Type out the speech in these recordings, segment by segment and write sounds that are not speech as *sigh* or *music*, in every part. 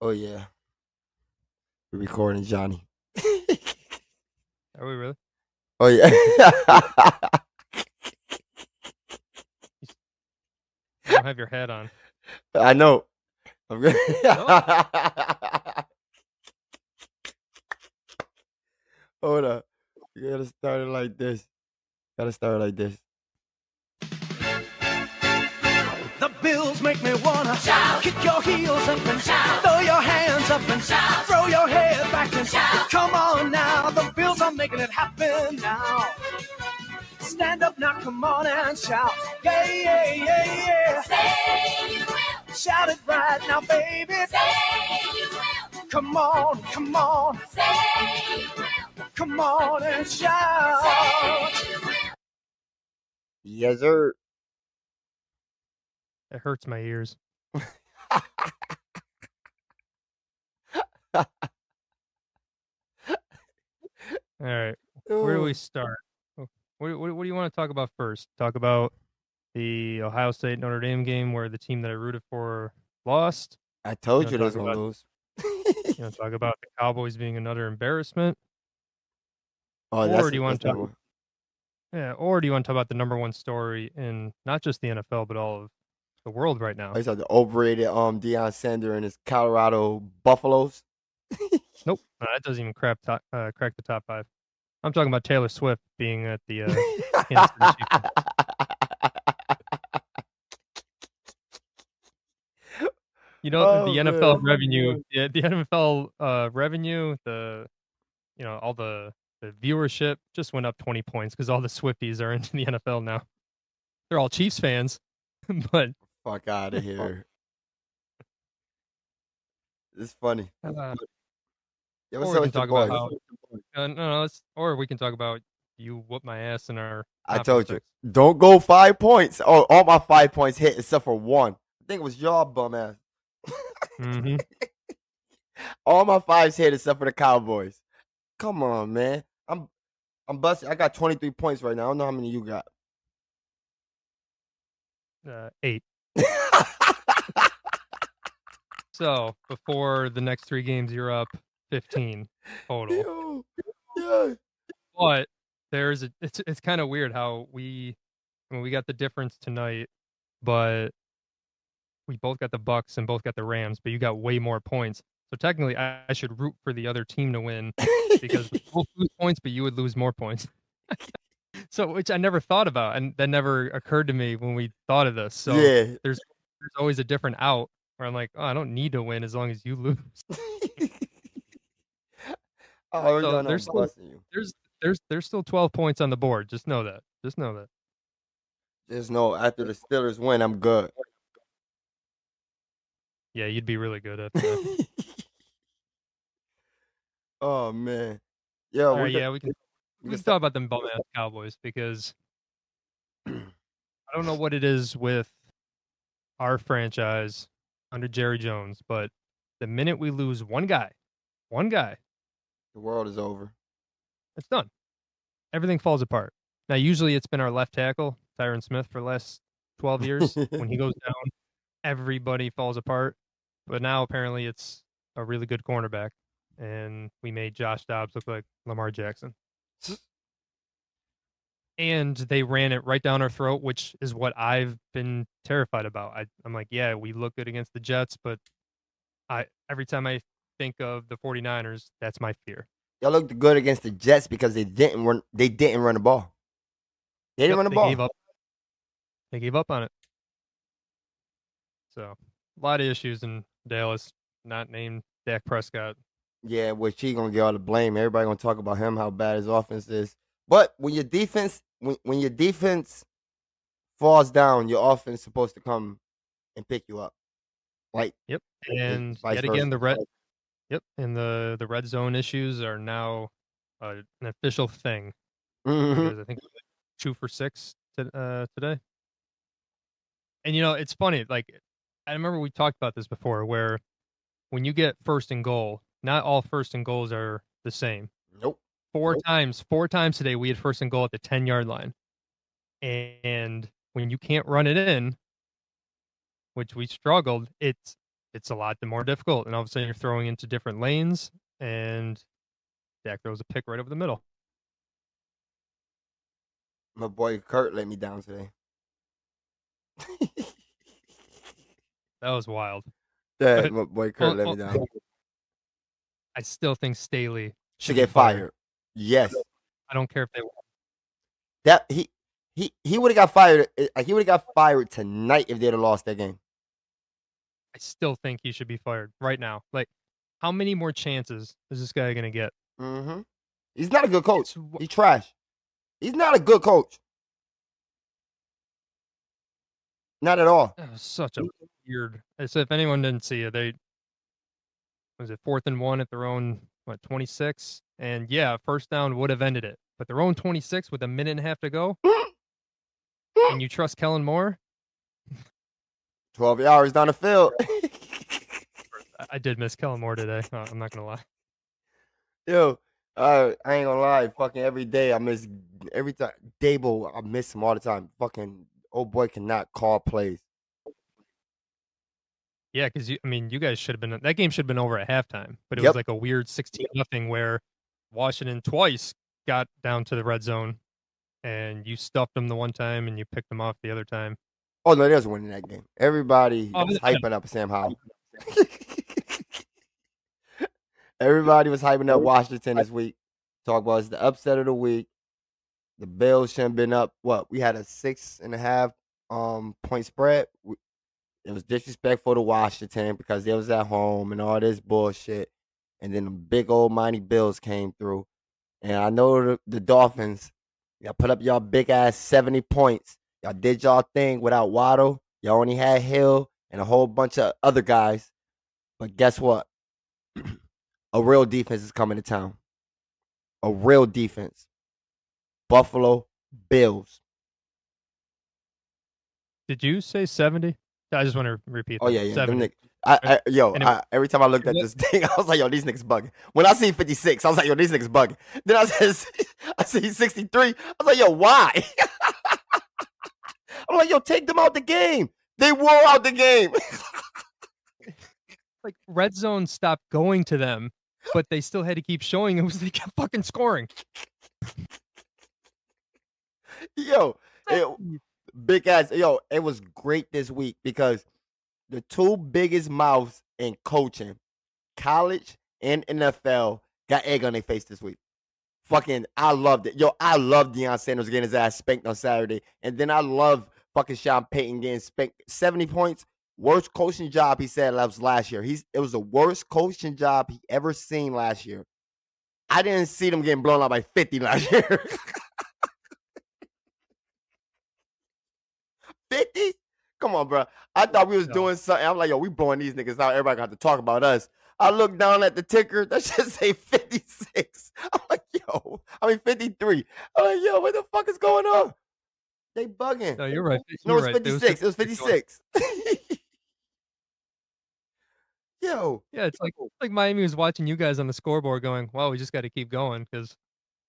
Oh yeah. We're recording Johnny. Are we really? Oh yeah. You don't have your head on. I know. I'm good. Hold up. You gotta start it like this. Gotta start it like this. The bills make me wanna shout. Kick your heels up and shout. Throw your hands up and shout. Throw your head back and shout. Come on now, the bills are making it happen now. Stand up now, come on and shout. Yeah, yeah, yeah, yeah. Say you will, Shout it right now, baby. say you will, Come on, come on, say you will, come on and shout. say you will. Yes, sir. It hurts my ears. All right. Where do we start? What, what, what do you want to talk about first? Talk about the Ohio State Notre Dame game where the team that I rooted for lost. I told You you was gonna about- lose. You know, talk *laughs* about the Cowboys being another embarrassment. oh, or do you want to talk- Yeah. Or do you want to talk about the number one story in not just the NFL but all of the world right now? I saw the overrated um Deion Sander and his Colorado Buffaloes. Nope, *laughs* uh, that doesn't even crap top, uh, crack the top five. I'm talking about Taylor Swift being at the. Uh, Kansas City Chiefs. you know Oh, the NFL man. revenue, yeah, the *laughs* NFL uh, revenue, the you know all the the viewership just went up 20 points because all the Swifties are *laughs* into the NFL now. They're all Chiefs fans, but Fuck out of here. It's funny. uh, Yeah, or what's we up can talk about how uh, no, no, let's, or we can talk about you whoop my ass in our. I told you. picks. Don't go five points. Oh, all my five points hit except for one. I think it was your bum ass. Mhm. *laughs* All my fives hit except for the Cowboys. Come on, man. I'm I'm busting. I got 23 points right now. I don't know how many you got. Uh, eight. So before the next three games, you're up 15 total. Yeah. But there's a, it's it's kind of weird how we when we got the difference tonight, but we both got the Bucks and both got the Rams, but you got way more points. So technically, I, I should root for the other team to win because *laughs* both lose points, but you would lose more points. *laughs* so which I never thought about, and that never occurred to me when we thought of this. So yeah. there's always a different out where I'm like, oh, I don't need to win as long as you *laughs* lose. *laughs* Already So there's still- you. There's there's there's still 12 points on the board. Just know that. Just know that. Just know after the Steelers win, I'm good. Yeah, you'd be really good at that. *laughs* oh man. Yeah, right, yeah, we can we we can can talk about them bum ass Cowboys because I don't know what it is with our franchise under Jerry Jones, but the minute we lose one guy, one guy, The world is over. it's done. Everything falls apart. Now, usually it's been our left tackle, Tyron Smith, for the last 12 years. when he *laughs* goes down, everybody falls apart. But now apparently it's a really good cornerback. And we made Josh Dobbs look like Lamar Jackson. And they ran it right down our throat, which is what I've been terrified about. I, I'm like, yeah, we look good against the Jets, but I every time I think of the 49ers, that's my fear. Y'all looked good against the Jets because they didn't run. They didn't run the ball. They didn't Yep, run the they ball. Gave up. They gave up on it. So a lot of issues in Dallas, not named Dak Prescott. Yeah, which he gonna get all the blame. Everybody gonna talk about him, how bad his offense is. But when your defense, when when your defense falls down, your offense is supposed to come and pick you up. Like Yep. and yet again, the red. Yep. And the the red zone issues are now uh, an official thing. Mhm. Because I think two for six to, uh, today. And you know, it's funny. Like I remember we talked about this before, where when you get first and goal, not all first and goals are the same. Nope. four Nope. times four times today we had first and goal at the 10 yard line and when you can't run it in which we struggled it's it's a lot the more difficult. And all of a sudden, you're throwing into different lanes, and Dak throws a pick right over the middle. My boy Kurt let me down today. *laughs* That was wild. yeah, But- my boy Kurt well, let me down. I still think Staley. Should be get fired. fired. Yes. I don't care if they. That he he he would have got fired. uh, He would have got fired tonight if they'd have lost that game. I still think he should be fired right now. Like, how many more chances is this guy gonna get? Mm-hmm. He's not a good coach. He's trash. He's not a good coach. Not at all. Such a weird. So if anyone didn't see it, they was it fourth and one at their own what twenty six, and yeah, first down would have ended it, but their own twenty six with a minute and a half to go, and you trust Kellen Moore? 12 yards down the field. I, did miss Kellen Moore today. Uh, I'm not gonna lie. Yo, uh, I ain't gonna lie. Fucking every day I miss every time Dable. I miss him all the time. Fucking old boy cannot call plays. Yeah, because I mean, you guys should have been that game should have been over at halftime, but it Yep. was like a weird sixteen nothing where Washington twice got down to the red zone, and you stuffed them the one time and you picked them off the other time. Oh no, there's winning that game. Everybody Oh, was hyping up Sam Howell. *laughs* Everybody was hyping up Washington this week. Talk about it's the upset of the week. The Bills shouldn't have been up. What we had a six and a half um point spread. It was disrespectful to Washington because they was at home and all this bullshit. And then the big old mighty Bills came through. And I know the, the Dolphins, y'all put up y'all big ass 70 points. Y'all did y'all thing without Waddle. Y'all only had Hill and a whole bunch of other guys. But guess what? *clears throat* a real defense is coming to town. A real defense. Buffalo Bills. Did you say seventy? I just want to repeat. Oh that. yeah, yeah. Them 70. nick- I, I, yo, And I, every time I looked at this *laughs* thing, I was like, yo, these niggas bugging. When I see 56, I was like, yo, these niggas bugging. Then I said, *laughs* I see 63. I was like, yo, why? *laughs* I'm like, yo, take them out the game. They wore out the game. like red zone stopped going to them, but they still had to keep showing it was they kept fucking scoring. yo, it, big ass. Yo, it was great this week because the two biggest mouths in coaching, college and NFL, got egg on their face this week. Fucking, I loved it. Yo, I love Deion Sanders getting his ass spanked on Saturday. And then I love fucking Sean Payton getting spanked 70 points. Worst coaching job he said that was last year. He's it was the worst coaching job he ever seen last year. I didn't see them getting blown out by 50 last *laughs* year. 50? Come on, bro. I thought we was No. doing something. I'm like, yo, we blowing these niggas out. Everybody got to talk about us. I look down at the ticker. That *laughs* should say 56. I'm like, yo, I mean 53. I'm like, yo, what the fuck is going on? They bugging. No, you're right. No, You're it's right. 56. It was 56. *laughs* yo, Yeah, it's like it's like Miami was watching you guys on the scoreboard, going, "Wow, we just got to keep going because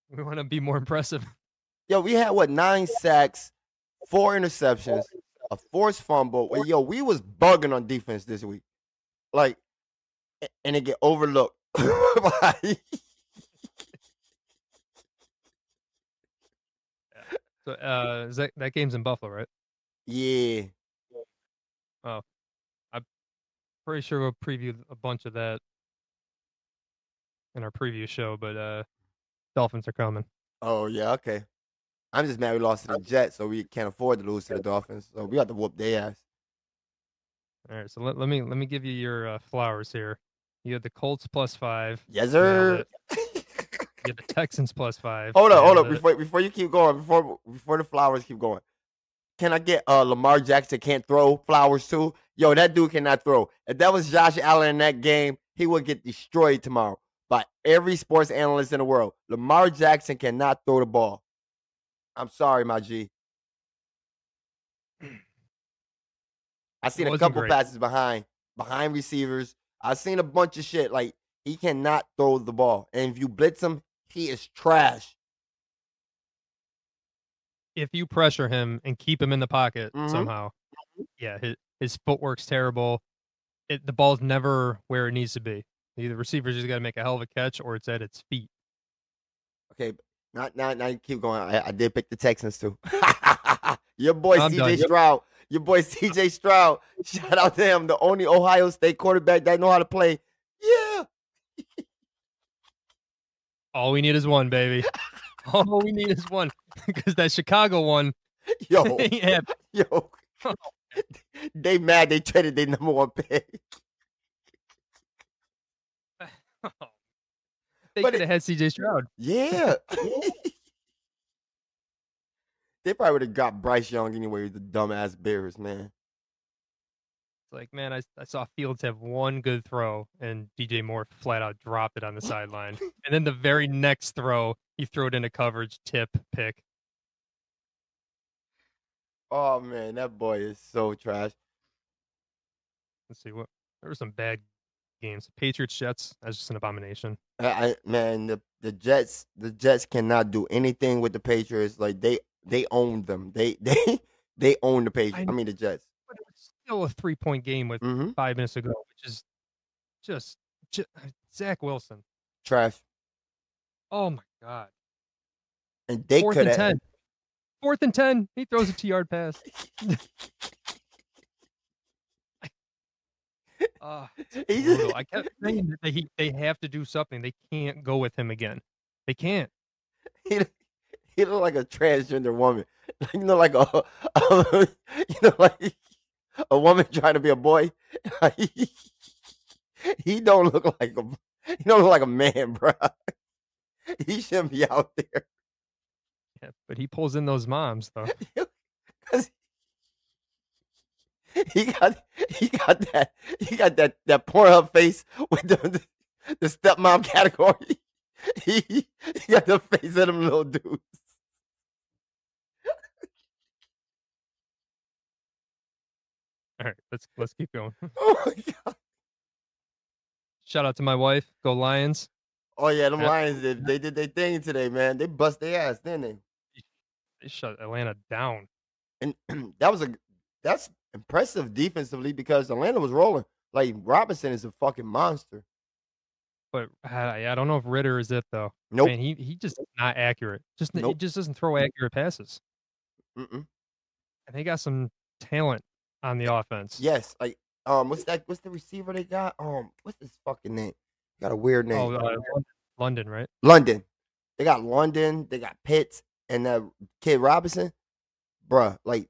we want to be more impressive." yo, we had what nine sacks, four interceptions, a forced fumble. Well, Yo, we was bugging on defense this week, like, and it get overlooked. Like, So, uh, is that that game's in Buffalo, right? yeah, Oh, I'm Pretty sure we'll preview a bunch of that in our preview show, but uh, Dolphins are coming. oh yeah, okay. I'm just mad we lost to the Jets, so we can't afford to lose to the Dolphins. So we got to whoop their ass. All right, so let, let me let me give you your uh, flowers here. You had the Colts plus five. Yes, sir. You had the Texans plus five. hold up, hold up. Before before you keep going, before before the flowers keep going, can I get uh Lamar Jackson can't throw flowers too? Yo, that dude cannot throw. If that was Josh Allen in that game, he would get destroyed tomorrow by every sports analyst in the world. Lamar Jackson cannot throw the ball. I'm sorry, my G. *clears throat* I seen a couple great. passes behind behind receivers. I seen a bunch of shit. Like he cannot throw the ball, and if you blitz him, he is trash. if you pressure him and keep him in the pocket Mhm. somehow, yeah, his, his footwork's terrible. it, the ball's never where it needs to be. Either receiver's just got to make a hell of a catch, or it's at its feet. Okay, not now. Now you keep going. I, I did pick the Texans too. *laughs* your boy I'm. CJ Yep. Stroud. Your boy CJ *laughs* Stroud. Shout out to him, the only Ohio State quarterback that know how to play. Yeah. All we need is one, baby. *laughs* All we need is one, because that Chicago one Yo, happening. yo. they mad they traded their number one pick. They But could have had CJ Stroud. *laughs* Yeah. they probably would have got Bryce Young anyway with the dumbass Bears, man. It's like, man, I, I saw Fields have one good throw, and DJ Moore flat out dropped it on the sideline. *laughs* And then the very next throw, he threw it into coverage, tip, pick. Oh man, that boy is so trash. Let's see what there were some bad games. Patriots Jets. That's just an abomination. I, man, the the Jets, the Jets cannot do anything with the Patriots. Like they they own them. They *laughs* they they own the Patriots. I, I- mean the Jets. But it was still a three point game with hmm five minutes ago, which is just, just Zach Wilson. Trash. Oh my god. And they Fourth could and ten. Fourth and ten. He throws a two yard pass. *laughs* Ah, *laughs* he just—I kept *laughs* saying that they they have to do something. They can't go with him again. They can't. he he looked like a transgender woman. *laughs* You know, like a, you know, like a woman trying to be a boy. he, he don't look like a he don't look like a man, bro. He shouldn't be out there. Yeah, but he pulls in those moms though. 'Cause *laughs* he got he got that he got that that Pornhub face with the the, stepmom *laughs* category. He, he got the face of them little dudes. All right, let's let's keep going. *laughs* Oh my god. Shout out to my wife. Go Lions. Oh yeah, them Yeah. Lions did they did their thing today, man. They bust their ass, didn't they? They shut Atlanta down. And *clears throat* that was a that's impressive defensively because Atlanta was rolling. Like Robinson is a fucking monster. But I, I don't know if Ridder is it though. Nope. Man, he he just not accurate. Just he just doesn't throw accurate passes. Mm-mm. And they got some talent on the offense. Yes, like um, what's that? What's the receiver they got? Um, what's his fucking name? Got a weird name. Oh, uh, London, right? London. They got London. They got Pitts and that kid Robinson. Bruh, like,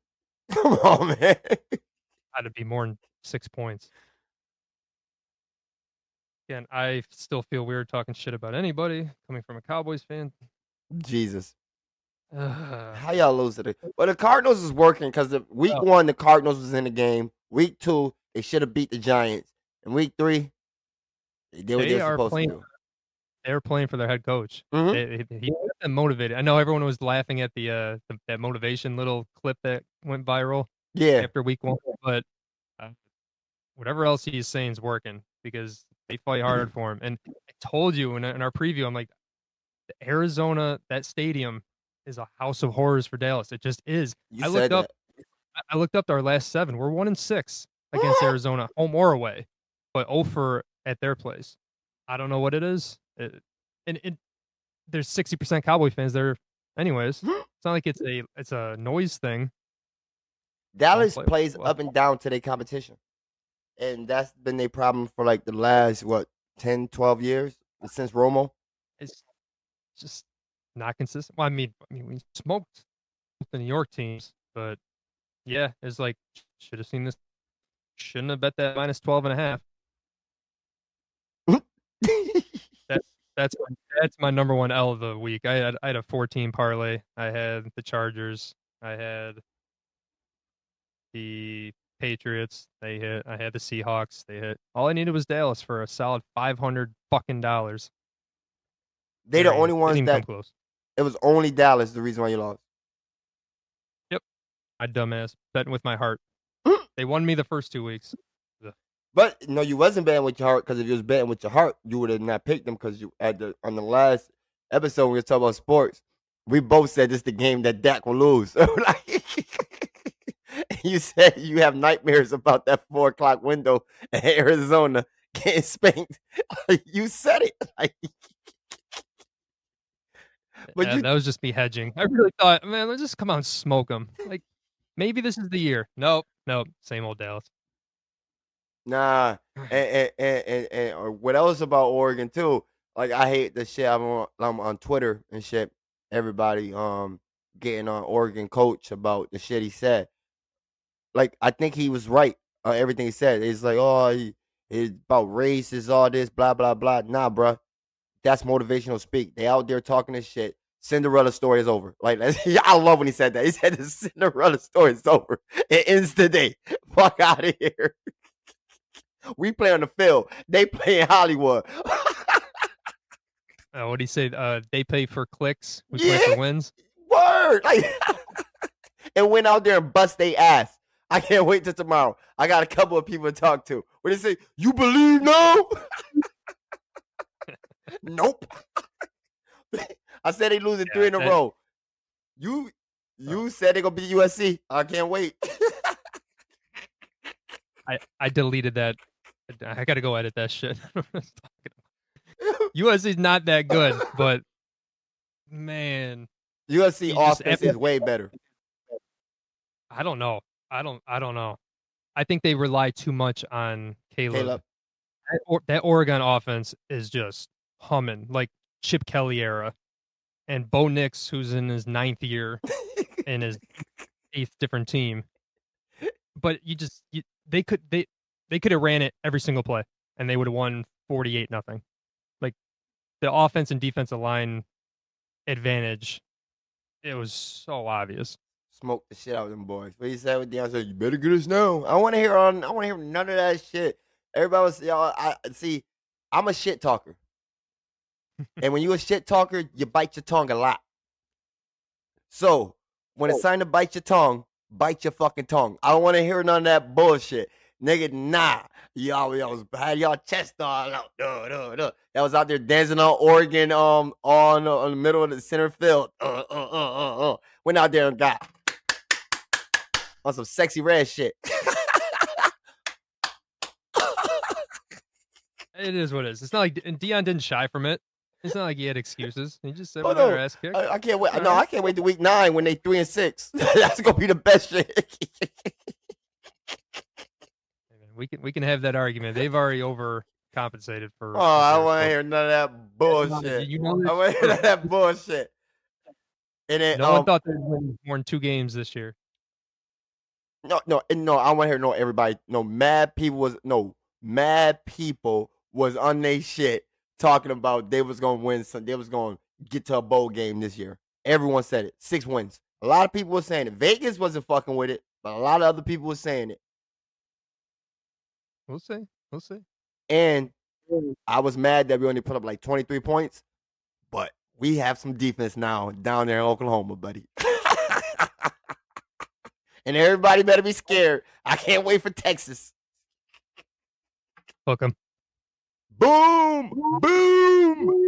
*laughs* come on, man. Had to be more than six points. Again, I still feel weird talking shit about anybody coming from a Cowboys fan. Jesus, Ugh. how y'all lose today? Well, the Cardinals is working because week Oh. one the Cardinals was in the game. Week two they should have beat the Giants. And week three they did what They they were supposed playing- to do. They're playing for their head coach. Mhm. They- he got them motivated. I know everyone was laughing at the, uh, the that motivation little clip that went viral Yeah, after week one, but uh, whatever else he's saying is working because they fight hard for him. And I told you in, in our preview, I'm like, the Arizona that stadium is a house of horrors for Dallas. It just is. you I looked up that. I- I looked up our last seven. We're one and six against Arizona, home or away, but over at their place. I don't know what it is. It, and it, there's sixty percent Cowboy fans there, anyways. *gasps* It's not like it's a it's a noise thing. Dallas play plays well. up and down to their competition. And that's been their problem for like the last, what, 10, 12 years since Romo. It's just not consistent. Well, I mean, I mean, we smoked the New York teams, but yeah, it's like should have seen this. Shouldn't have bet that minus 12 and a half. That's my, that's my number one L of the week. I had I had a 14 parlay. I had the Chargers. I had the Patriots. They hit. I had the Seahawks. They hit. All I needed was Dallas for a solid 500 fucking dollars. they the only ones that close. it was only Dallas the reason why you lost. Yep. I dumbass betting with my heart. *gasps* They won me the first two weeks. But no, you wasn't betting with your heart because if you was betting with your heart, you would have not picked them because you at the on the last episode when we were talking about sports, we both said this is the game that Dak will lose. *laughs* *laughs* You said you have nightmares about that four o'clock window in Arizona *laughs* getting spanked. you said it. Like, but Yeah, you, that was just me hedging. I really thought, man, let's just come out and smoke them. Like maybe this is the year. Nope, nope, same old Dallas. Nah, and, and, and, and, or what else about Oregon too? Like I hate the shit. I'm on, I'm on Twitter and shit. Everybody um getting on Oregon coach about the shit he said. Like I think he was right. Uh, everything he said. It's like oh, he, it's about race, is all this, blah blah blah. Nah, bruh. That's motivational speak. They out there talking this shit. Cinderella story is over. Like *laughs* I love when he said that. He said the Cinderella story is over. It ends today. *laughs* Fuck out of here. We play on the field. They play in Hollywood. Uh, what do you say? Uh, they pay for clicks. We play for wins. Word. Like *laughs* and went out there and bust they ass. I can't wait till tomorrow. I got a couple of people to talk to. What they say? You believe no? *laughs* nope. *laughs* I said they losing three in a that- row. You you said they gonna be USC. I can't wait. I I deleted that. *laughs* I got to go edit that shit. *laughs* USC's not that good, *laughs* but man, USC offense is way better. I don't know. I don't. I don't know. I think they rely too much on Caleb. Caleb. That, or, that Oregon offense is just humming like Chip Kelly era, and Bo Nix, who's in his ninth year in his eighth different team. But you just you, they could they they could have ran it every single play, and they would have won forty eight nothing. Like the offense and defensive line advantage, it was so obvious. Smoke the shit out of them boys. What you said with Deion said, you better get us now. I want to hear on. I want to hear none of that shit. Everybody was y'all. I see. I'm a shit talker, *laughs* and when you a shit talker, you bite your tongue a lot. So when it's oh. time to bite your tongue, bite your fucking tongue. I don't want to hear none of that bullshit, nigga. Nah, y'all, y'all was had y'all chest all out. Duh, duh, duh. That was out there dancing on Oregon, um, on, uh, on the middle of the center field. Uh, uh, uh, uh, uh. Went out there and got on some Sexyy Red shit. It is what it is. It's not like and Deion didn't shy from it. It's not like he had excuses. He just said, Oh, no. ass kick." I, I can't wait. All no, right. I can't wait to week nine when they three and six. *laughs* That's gonna be the best shit. *laughs* We can we can have that argument. They've already overcompensated for. oh, I for don't want to hear none of that bullshit. You know I want to hear none of that bullshit. And then, No one um, thought they'd win more than two games this year. no, no, and no. I want to hear no everybody. No, mad people was no mad people was on they shit talking about they was gonna win. Some, they was gonna get to a bowl game this year. Everyone said it. Six wins. A lot of people were saying it. Vegas wasn't fucking with it, but a lot of other people were saying it. We'll see. We'll see. And I was mad that we only put up like 23 points, but we have some defense now down there in Oklahoma, buddy. *laughs* and everybody better be scared. I can't wait for Texas. Hook 'em. Boom! Boom!